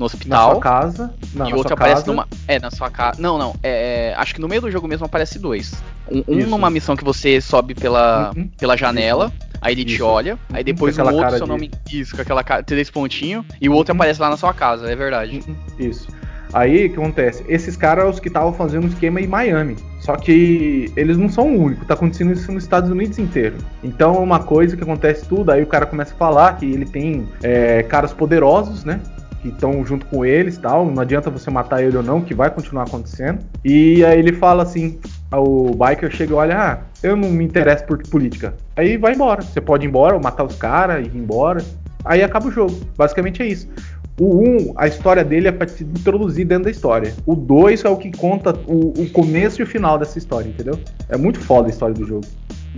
no hospital. Na sua casa. Não, e o outro aparece casa. numa. É, na sua casa. Não, não. É, acho que no meio do jogo mesmo aparece dois. Um, um numa missão que você sobe pela, uhum. pela janela. Isso. Aí ele Isso. te olha, aí depois o outro, seu nome. Isso, com aquela cara, três pontinhos, e o outro uhum. aparece lá na sua casa, é verdade. Isso. Aí o que acontece? Esses caras os que estavam fazendo um esquema em Miami. Só que eles não são o único, tá acontecendo isso nos Estados Unidos inteiro. Então é uma coisa que acontece tudo, aí o cara começa a falar que ele tem é, caras poderosos, né? que estão junto com eles tal. Não adianta você matar ele ou não, que vai continuar acontecendo. E aí ele fala assim: o biker chega e olha, ah, eu não me interesso por política. Aí vai embora. Você pode ir embora, ou matar os caras, ir embora. Aí acaba o jogo. Basicamente é isso. O 1, a história dele é pra te introduzir dentro da história. O 2 é o que conta o, o, começo e o final dessa história, entendeu? É muito foda a história do jogo.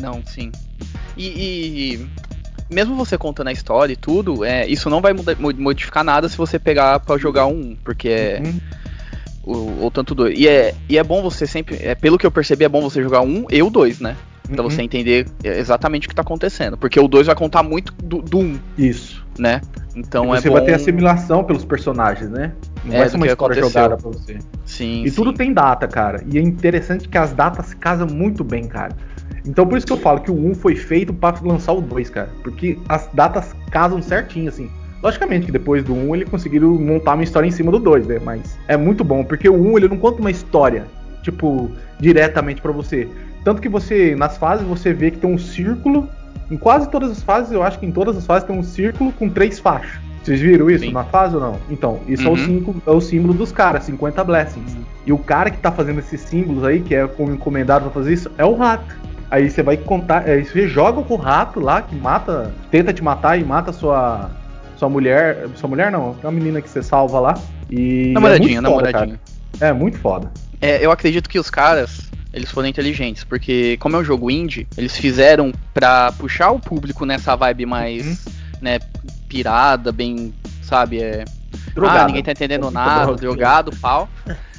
Não, sim. E, e mesmo você contando a história e tudo, é, isso não vai modificar nada se você pegar para jogar um, porque é. Uhum. O, ou tanto dois. E é, e é bom você sempre. É, pelo que eu percebi, é bom você jogar um e o dois, né? Pra uhum. você entender exatamente o que tá acontecendo. Porque o 2 vai contar muito do 1. Um, Isso. Né? Então e é você bom... vai ter assimilação pelos personagens, né? Não é, vai ser uma história aconteceu. jogada pra você. Sim. E sim. tudo tem data, cara. E é interessante que as datas se casam muito bem, cara. Então por isso que eu falo que o 1 foi feito para lançar o 2, cara. Porque as datas casam certinho, assim. Logicamente que depois do 1 ele conseguiram montar uma história em cima do 2, né? Mas é muito bom, porque o 1 ele não conta uma história, tipo, diretamente para você. Tanto que você, nas fases, você vê que tem um círculo. Em quase todas as fases, eu acho que em todas as fases tem um círculo com três faixas. Vocês viram isso Sim. na fase ou não? Então, isso uhum. é, o uhum. símbolo, é, o símbolo, dos caras, 50 blessings. Uhum. E o cara que tá fazendo esses símbolos aí, que é como encomendado pra fazer isso, é o rato. Aí você vai contar, aí você joga com o rato lá que mata, tenta te matar e mata sua sua mulher. Sua mulher não, é uma menina que você salva lá. E. Namoradinha, é muito foda, namoradinha. cara. É muito foda. É, eu acredito que os caras, eles foram inteligentes, porque como é um jogo indie, eles fizeram pra puxar o público nessa vibe mais, Uhum. né, pirada, bem, sabe, é... Drogado. Ah, ninguém tá entendendo nada, droga. drogado, pau.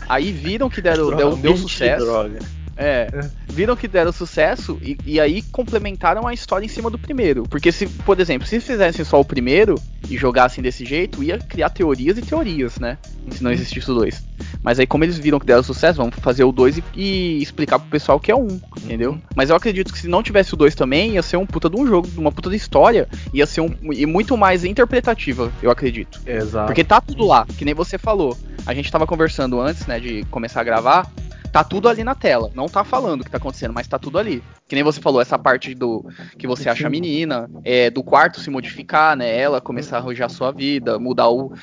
Aí viram que deram, [laughs] deu, deu Provavelmente sucesso. droga. É, viram que deram sucesso e, e aí complementaram a história em cima do primeiro. Porque se, por exemplo, se fizessem só o primeiro e jogassem desse jeito, ia criar teorias e teorias, né? Se não existisse o dois. Mas aí, como eles viram que deram sucesso, vamos fazer o dois e, e explicar pro pessoal que é um, entendeu? Mas eu acredito que se não tivesse o dois também, ia ser um puta de um jogo, uma puta de história, ia ser um. e muito mais interpretativa, eu acredito. Exato. Porque tá tudo lá, que nem você falou. A gente tava conversando antes, né, de começar a gravar. Tá tudo ali na tela. Não tá falando o que tá acontecendo, mas tá tudo ali. Que nem você falou, essa parte do que você acha a menina, é, do quarto se modificar, né? Ela começar a arranjar a sua vida, mudar o.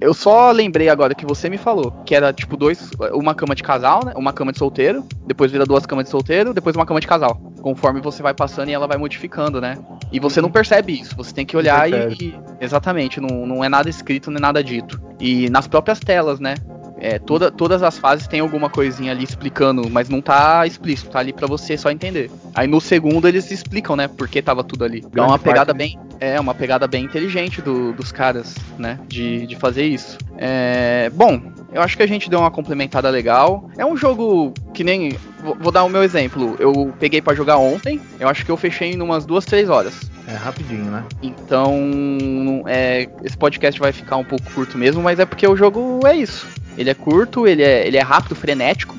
Eu- só lembrei agora que você me falou, que era tipo dois. Uma cama de casal, né? Uma cama de solteiro, depois vira duas camas de solteiro, depois uma cama de casal. Conforme você vai passando e ela vai modificando, né? E você não percebe isso, você tem que olhar Não e, e- Exatamente, não, não é nada escrito nem nada dito. E nas próprias telas, né? É, toda, todas as fases tem alguma coisinha ali explicando, mas não tá explícito, tá ali pra você só entender. Aí no segundo eles explicam, né, por que tava tudo ali. É uma pegada bem. É, uma pegada bem inteligente do- dos caras, né? De, de fazer isso. É, bom, eu acho que a gente deu uma complementada legal. É um jogo que nem. Vou, vou dar o meu exemplo. Eu peguei pra jogar ontem. Eu acho que eu fechei em umas duas, três horas. É rapidinho, né? Então, é, esse podcast vai ficar um pouco curto mesmo, mas é porque o jogo é isso. Ele é curto, ele é, ele é rápido, frenético.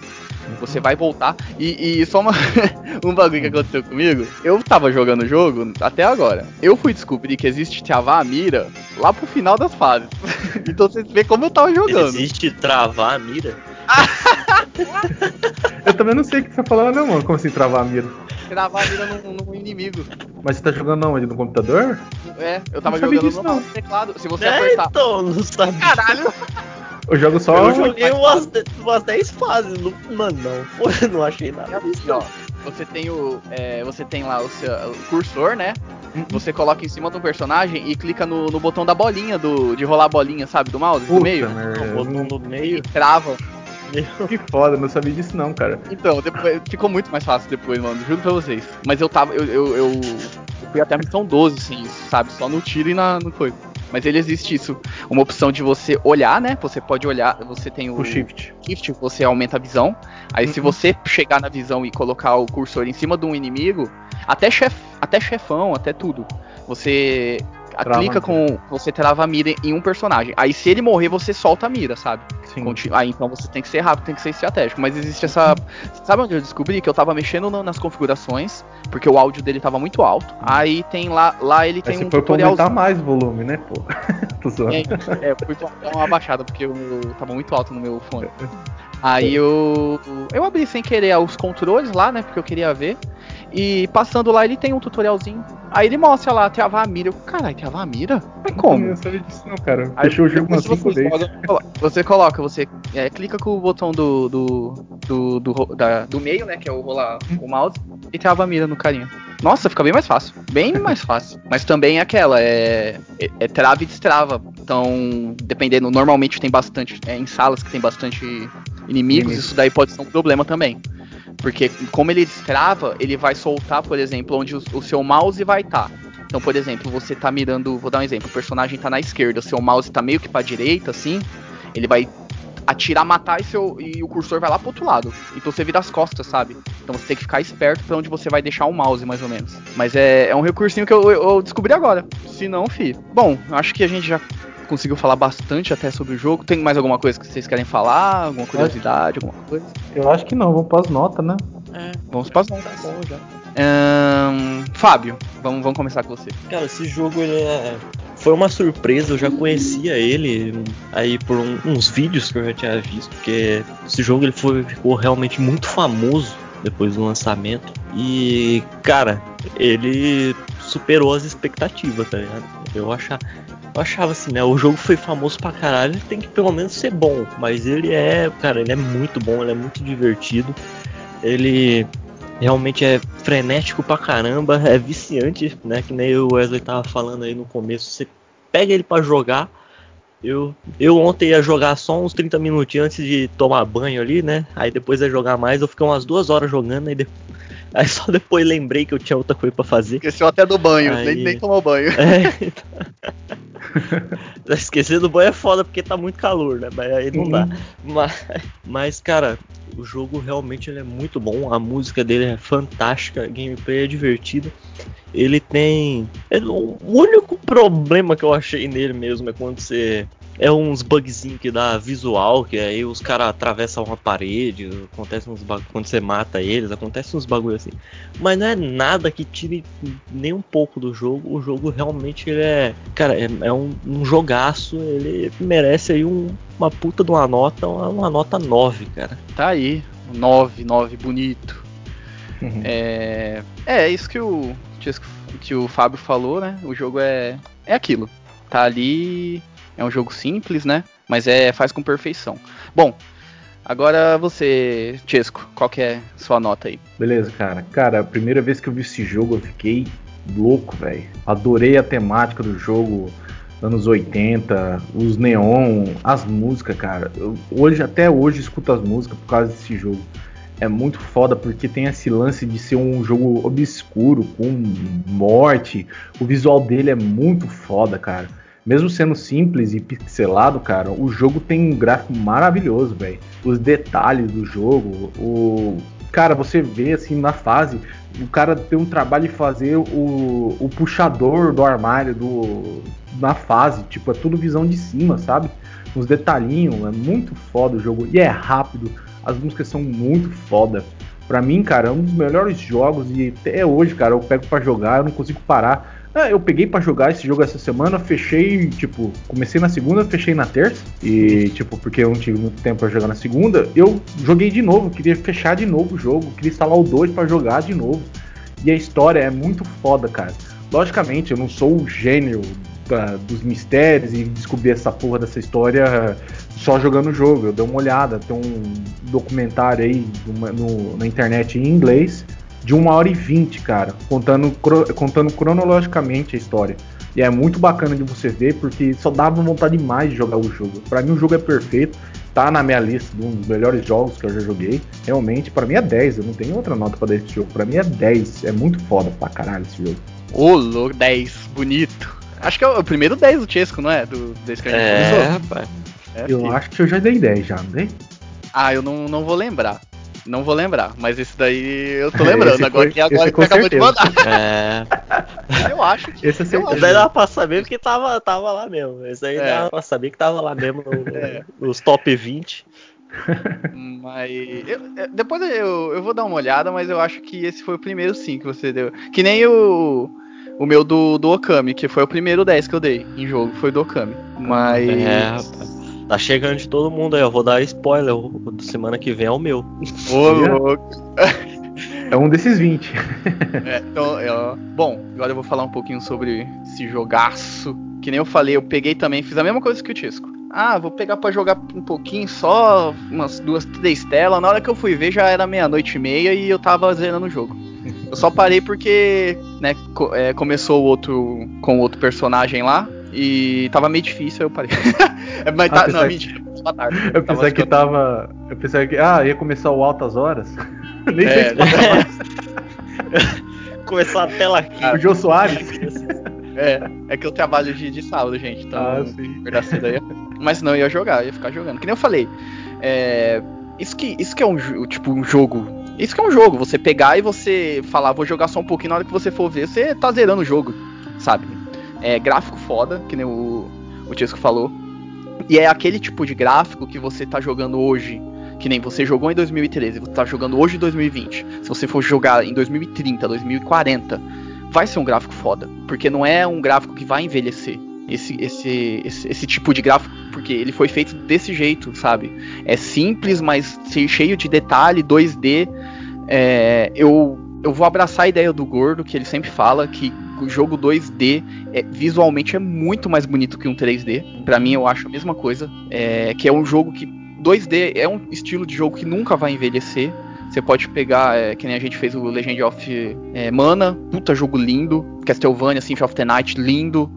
Você vai voltar. E, e só uma, [laughs] um bagulho que aconteceu comigo. Eu tava jogando o jogo até agora. Eu fui descobrir que existe travar a mira lá pro final das fases. [laughs] então você vê como eu tava jogando. Existe travar a mira? [laughs] Eu também não sei o que você tá falando, não, mano. Como assim travar a mira? Travar a mira num, num inimigo. Mas você tá jogando onde? No computador? É, eu tava jogando disso, no não. teclado. Se você É, apertar. então, não sabia. Caralho! Eu jogo só. Eu joguei umas, de- umas 10 fases, não, mano, não, foi, não achei nada. assim, ó. Você tem o. é, você tem lá o seu o cursor, né? Você coloca em cima do personagem e clica no, no botão da bolinha, do, de rolar a bolinha, sabe? Do mouse, do Puta meio. merda. Botou no E meio, trava. [laughs] Que foda, não sabia disso não, cara. Então, depois, ficou muito mais fácil depois, mano. Juro pra vocês. Mas eu tava. Eu, eu, eu, eu fui até a missão 12 sem isso, sabe? Só no tiro e na, no coisa. Mas ele existe isso. Uma opção de você olhar, né? Você pode olhar. Você tem o. O shift. shift, você aumenta a visão. Aí se Uhum. você chegar na visão e colocar o cursor em cima de um inimigo, até, chef, até chefão, até tudo, você Trava clica com. Você trava a mira em um personagem. Aí se ele morrer, você solta a mira, sabe? Sim. Conti- Aí então você tem que ser rápido, tem que ser estratégico. Mas existe essa. Sabe onde eu descobri? Que eu tava mexendo no- nas configurações, porque o áudio dele tava muito alto. Aí tem lá. Lá ele Aí tem você um tutorial. aumentar mais volume, né, pô? [laughs] Tô zoando. É, é, fui dar uma baixada porque eu tava muito alto no meu fone. Aí eu eu abri sem querer os controles lá, né? Porque eu queria ver. E passando lá ele tem um tutorialzinho. Aí ele mostra lá, travar a mira. Eu, caralho, travar a mira? Mas Eu como? não sabia disso não, cara. Aí, Fechou o jogo umas depois 5 você vezes. coloca- Você coloca, você é, clica com o botão do do, do, do, da- do meio, né? Que é o rolar o mouse, e trava a mira no carinha. Nossa, fica bem mais fácil. Bem mais fácil. Mas também é aquela, é, é, é trava e destrava. Então, dependendo, normalmente tem bastante. É, em salas que tem bastante inimigos, Inimigos. isso daí pode ser um problema também. Porque como ele destrava, ele vai soltar, por exemplo, onde o, o seu mouse vai estar. Então, por exemplo, você tá mirando, vou dar um exemplo, o personagem tá na esquerda, o seu mouse tá meio que pra direita, assim, ele vai atirar, matar e, seu, e o cursor vai lá pro outro lado. Então você vira as costas, sabe? Então você tem que ficar esperto pra onde você vai deixar o mouse, mais ou menos. Mas é, é um recursinho que eu, eu descobri agora. Se não, fi. Bom, acho que a gente já conseguiu falar bastante até sobre o jogo. Tem mais alguma coisa que vocês querem falar? Alguma curiosidade, alguma coisa? Eu acho que não, vamos pras notas, né? é, Vamos para as tá notas. bom já. Ahn, Fábio, vamos, vamos começar com você. Cara, esse jogo ele é... foi uma surpresa, eu já conhecia ele um, aí por um- uns vídeos que eu já tinha visto, porque esse jogo ele foi, ficou realmente muito famoso depois do lançamento. E, cara, ele superou as expectativas, tá ligado? Eu achava, eu achava assim, né? O jogo foi famoso pra caralho, ele tem que pelo menos ser bom, mas ele é, cara, ele é muito bom, ele é muito divertido. Ele realmente é frenético pra caramba, é viciante, né? Que nem o Wesley tava falando aí no começo. Você pega ele para jogar. Eu, eu ontem ia jogar só uns 30 minutinhos antes de tomar banho ali, né? Aí depois ia jogar mais, eu fiquei umas duas horas jogando, aí, de... [laughs] aí só depois lembrei que eu tinha outra coisa para fazer. Esqueceu até do banho, Aí- nem, nem tomou banho. [laughs] É, então... [laughs] Esquecer do banho é foda porque tá muito calor, né? Mas aí não dá. Mas, mas, cara, o jogo realmente ele é muito bom. A música dele é fantástica, a gameplay é divertida. Ele tem. ele- o único problema que eu achei nele mesmo é quando você. É uns bugzinhos que dá visual, que aí os caras atravessam uma parede, acontece uns bagulho, quando você mata eles, acontece uns bagulho assim. Mas não é nada que tire nem um pouco do jogo. O jogo realmente ele é. Cara, é, é um, um jogaço. Ele merece aí um- uma puta de uma nota, uma, uma nota 9, cara. Tá aí, 9, 9, bonito. Uhum. [laughs] É, é isso que o que o Fábio falou, né? O jogo é é aquilo. Tá ali, é um jogo simples, né? Mas é faz com perfeição. Bom, agora você, Chesco, qual que é sua nota aí? Beleza, cara. Cara, a primeira vez que eu vi esse jogo eu fiquei louco, velho. Adorei a temática do jogo, anos 80, os neon, as músicas, cara. Eu, hoje, até hoje, escuto as músicas por causa desse jogo. É muito foda porque tem esse lance de ser um jogo obscuro, com morte. O visual dele é muito foda, cara. Mesmo sendo simples e pixelado, cara, o jogo tem um gráfico maravilhoso, velho. Os detalhes do jogo, o. Cara, você vê assim na fase, o cara tem um trabalho de fazer o, o puxador do armário do na fase, tipo, é tudo visão de cima, sabe? Uns detalhinhos, é muito foda o jogo e é rápido. As músicas são muito foda. Pra mim, cara, é um dos melhores jogos e até hoje, cara, eu pego pra jogar, eu não consigo parar. Ah, eu peguei pra jogar esse jogo essa semana, fechei, tipo, comecei na segunda, fechei na terça. E, tipo, porque eu não tive muito tempo pra jogar na segunda, eu joguei de novo, queria fechar de novo o jogo, queria instalar o 2 pra jogar de novo. E a história é muito foda, cara. Logicamente, eu não sou o gênio da- dos mistérios e descobrir essa porra dessa história só jogando o jogo. Eu dei uma olhada, tem um documentário aí numa- no- na internet em inglês de uma hora e vinte, cara, contando, cro- contando cronologicamente a história. E é muito bacana de você ver, porque só dava vontade demais de jogar o jogo. Pra mim o jogo é perfeito, tá na minha lista de um dos melhores jogos que eu já joguei. Realmente, pra mim é 10, eu não tenho outra nota pra dar esse jogo. Pra mim é 10, é muito foda pra caralho esse jogo. Ô, louco, 10, bonito. Acho que é o primeiro 10 do Chesco, não é? Do, desse que a gente É, começou. rapaz. É, Eu filho. acho que eu já dei 10 já, não dei? Ah, eu não, não vou lembrar. Não vou lembrar, mas esse daí eu tô [laughs] lembrando. Esse agora foi- que agora que você acabou de certeza. mandar. [laughs] É. Eu acho que. Esse é eu acho- Daí dava pra saber porque tava, tava lá mesmo. Esse aí É. dava pra saber que tava lá mesmo [laughs] no- É. nos top 20. Mas. eu- eu- depois eu, eu vou dar uma olhada, mas eu acho que esse foi o primeiro sim que você deu. Que nem o. O meu do, do Okami, que foi o primeiro 10 que eu dei em jogo, foi do Okami. Mas. É, rapaz. Tá chegando de todo mundo aí, eu vou dar spoiler. O o de semana que vem é o meu. Ô, louco. É um desses 20. É, então, é, ó. bom, agora eu vou falar um pouquinho sobre esse jogaço. Que nem eu falei, eu peguei também, fiz a mesma coisa que o Tisco. Ah, vou pegar pra jogar um pouquinho só, umas duas, três telas. Na hora que eu fui ver já era meia-noite e meia e eu tava zerando o jogo. Eu só parei porque, né, co- é, começou o outro com o outro personagem lá e tava meio difícil, aí eu parei. [laughs] É, Mas Ah, tá, não, que- mentira, tarde. Eu pensei que tava. Eu pensei que. Ah, ia começar o Altas Horas. [laughs] Nem É, sei mais. [laughs] Começar a tela aqui. O Jô Soares. É, é que eu trabalho de, de sábado, gente. Então, Ah, sim. acordar cedo aí. Mas não, ia jogar, eu ia ficar jogando. Que nem eu falei. É, isso, que, isso que é um tipo um jogo. Isso que é um jogo, você pegar e você falar, vou jogar só um pouquinho, na hora que você for ver, você tá zerando o jogo, sabe? É gráfico foda, que nem o, o falou. E é aquele tipo de gráfico que você tá jogando hoje, que nem você jogou em 2013, você tá jogando hoje em 2020. Se você for jogar em 2030, 2040, vai ser um gráfico foda, porque não é um gráfico que vai envelhecer. Esse, esse, esse, esse tipo de gráfico, porque ele foi feito desse jeito, sabe? É simples, mas cheio de detalhe, 2D. É, eu, eu vou abraçar a ideia do Gordo, que ele sempre fala que jogo 2D é, visualmente é muito mais bonito que um 3D. Pra mim, eu acho a mesma coisa. É, que é um jogo que 2D é um estilo de jogo que nunca vai envelhecer. Você pode pegar, é, que nem a gente fez o Legend of é, Mana, puta jogo lindo. Castlevania, Symphony of the Night, lindo.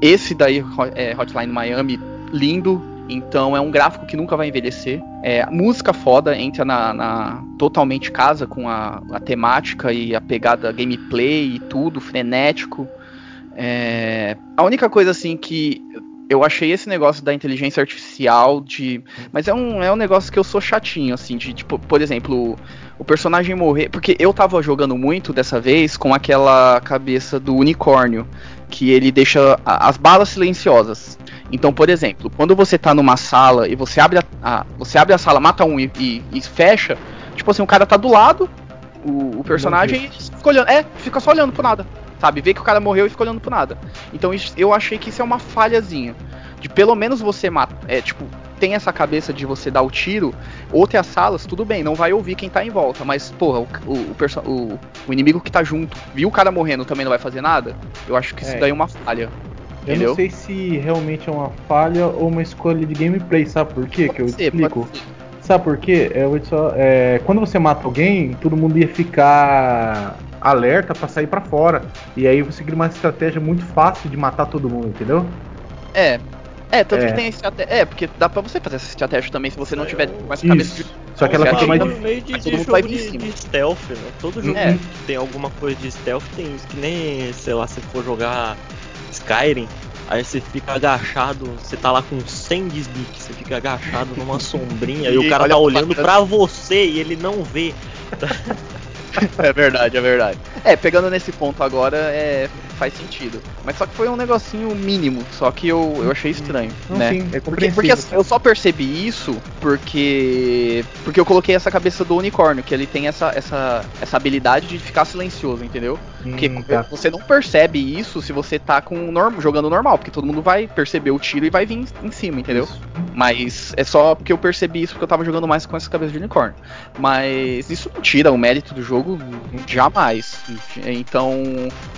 esse daí é Hotline Miami, lindo. Então é um gráfico que nunca vai envelhecer. É, música foda, entra na, na totalmente casa com a, a, temática e a pegada gameplay e tudo, frenético. É, a única coisa assim que eu achei esse negócio da inteligência artificial de. Mas é um, é um negócio que eu sou chatinho, assim, de tipo, por exemplo, o personagem morrer. Porque eu tava jogando muito dessa vez com aquela cabeça do unicórnio, que ele deixa as balas silenciosas. Então, por exemplo, quando você tá numa sala e você abre a, a você abre a sala, mata um e, e, e, fecha, tipo assim, o cara tá do lado, o, o personagem fica olhando. É, fica só olhando pro nada sabe? Vê que o cara morreu e fica olhando pro nada. Então isso, eu achei que isso é uma falhazinha. De pelo menos você matar. É, tipo, tem essa cabeça de você dar o tiro, outras salas, tudo bem, não vai ouvir quem tá em volta, mas, porra, o, o, o, o inimigo que tá junto, viu o cara morrendo, também não vai fazer nada? Eu acho que é. isso daí é uma falha. Eu entendeu? não sei se realmente é uma falha ou uma escolha de gameplay, sabe por quê? Pode que eu ser, explico. Sabe por quê? É, só, é, quando você mata alguém, todo mundo ia ficar alerta para sair para fora. E aí você cria uma estratégia muito fácil de matar todo mundo, entendeu? É. É, tanto é. que tem estratégia. É, porque dá pra você fazer essa estratégia também se você não tiver mais cabeça de. Só que ela fica mais no meio de, de jogo vai de, de stealth, né? Todo jogo é. que tem alguma coisa de stealth tem isso. Que nem, sei lá, se for jogar Skyrim, Aí você fica agachado, você tá lá com 100 de sneak, você fica agachado numa sombrinha e, e o cara tá olhando pra você e ele não vê. [laughs] é verdade, é verdade. É, pegando nesse ponto agora, é, faz sentido. Mas só que foi um negocinho mínimo, só que eu, eu achei estranho, Não, né? Sim, é porque, porque assim, eu só percebi isso porque porque eu coloquei essa cabeça do unicórnio, que ele tem essa, essa, essa habilidade de ficar silencioso, entendeu? Porque hum, tá. você não percebe isso se você tá com norm, jogando normal, porque todo mundo vai perceber o tiro e vai vir em cima, entendeu? Isso. Mas é só porque eu percebi isso porque eu tava jogando mais com essa cabeça de unicórnio. Mas isso não tira o mérito do jogo jamais. Então,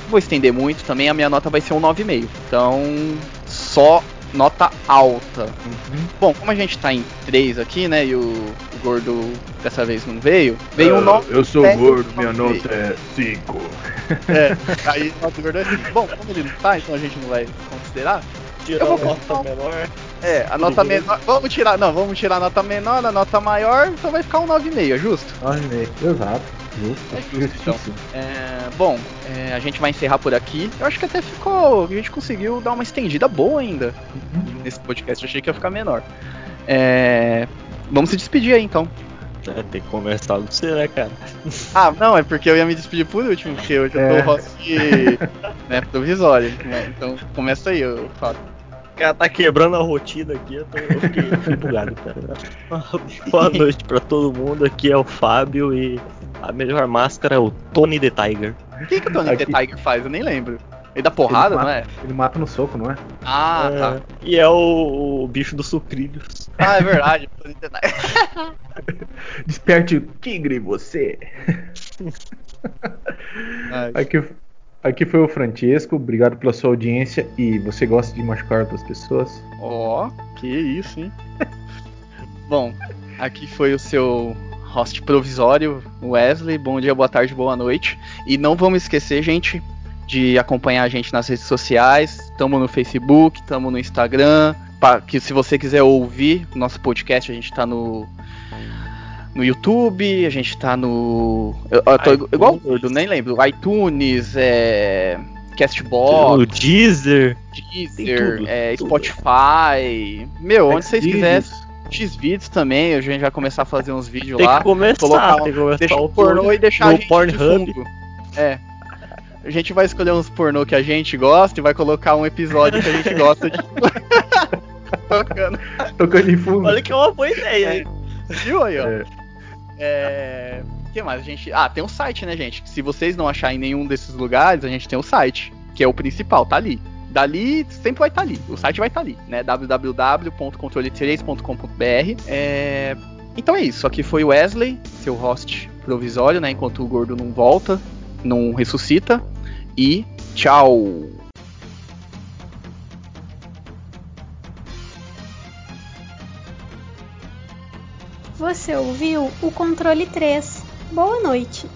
vou estender muito também, a minha nota vai ser um 9,5. Então, só nota alta. Uhum. Bom, como a gente tá em 3 aqui, né, e o, o gordo dessa vez não veio, veio uh, um 9. Eu sou gordo, minha nota é 5. É, [laughs] aí nota gordo é 5. Bom, como ele não tá, então a gente não vai considerar. Tirar eu vou a nota menor. É, a nota menor. Vamos tirar. Não, vamos tirar a nota menor, a nota maior, então vai ficar um 9,5, é justo? 9,5, exato. Justo, é justo, então. É, bom, é, a gente vai encerrar por aqui. Eu acho que até ficou. A gente conseguiu dar uma estendida boa ainda uhum. nesse podcast. Eu achei que ia ficar menor. É, vamos se despedir aí então. É, tem que começar do você, né, cara? Ah, não, é porque eu ia me despedir por último, porque eu tô é. host né, provisório. Né? Então começa aí, eu falo. O cara tá quebrando a rotina aqui, eu, tô, eu fiquei, fiquei bugado, cara. [laughs] Boa noite pra todo mundo, aqui é o Fábio e a melhor máscara é o Tony the Tiger. O que, que o Tony aqui... the Tiger faz? Eu nem lembro. Ele dá porrada, ele não é? Ele mata no soco, não é? Ah, é, tá. E é o, o, bicho dos sucrilhos. Ah, é verdade. Tony the Tiger. [laughs] Desperte o tigre, você. [laughs] aqui, Aqui foi o Francesco, obrigado pela sua audiência e você gosta de machucar outras pessoas? Ó, oh, que isso, hein? [laughs] Bom, aqui foi o seu host provisório, Wesley. Bom dia, boa tarde, boa noite. E não vamos esquecer, gente, de acompanhar a gente nas redes sociais. Estamos no Facebook, estamos no Instagram. Que se você quiser ouvir nosso podcast, a gente está no no YouTube, a gente tá no. Eu, eu tô iTunes. igual gordo, nem lembro. iTunes, é. Castbox. O Deezer. Deezer, tudo, é, tudo. Spotify. Meu, onde vocês quiserem. X-Vídeos também, a gente vai começar a fazer uns vídeos tem lá. Que começar, colocar, tem que começar deixar o pornô e deixar a gente Pornhub. É. A gente vai escolher uns pornô que a gente gosta e vai colocar um episódio que a gente gosta de. [laughs] Tocando. Tocando em fundo. Olha que é uma boa ideia, hein? Viu aí, ó? É. É. O que mais? A gente. Ah, tem um site, né, gente? Se vocês não acharem em nenhum desses lugares, a gente tem o um site, que é o principal, tá ali. Dali sempre vai estar tá ali. O site vai estar tá ali, né? www.controle3.com.br. É... Então é isso. Aqui foi o Wesley, seu host provisório, né? Enquanto o gordo não volta, não ressuscita. E tchau! Você ouviu o controle 3. Boa noite.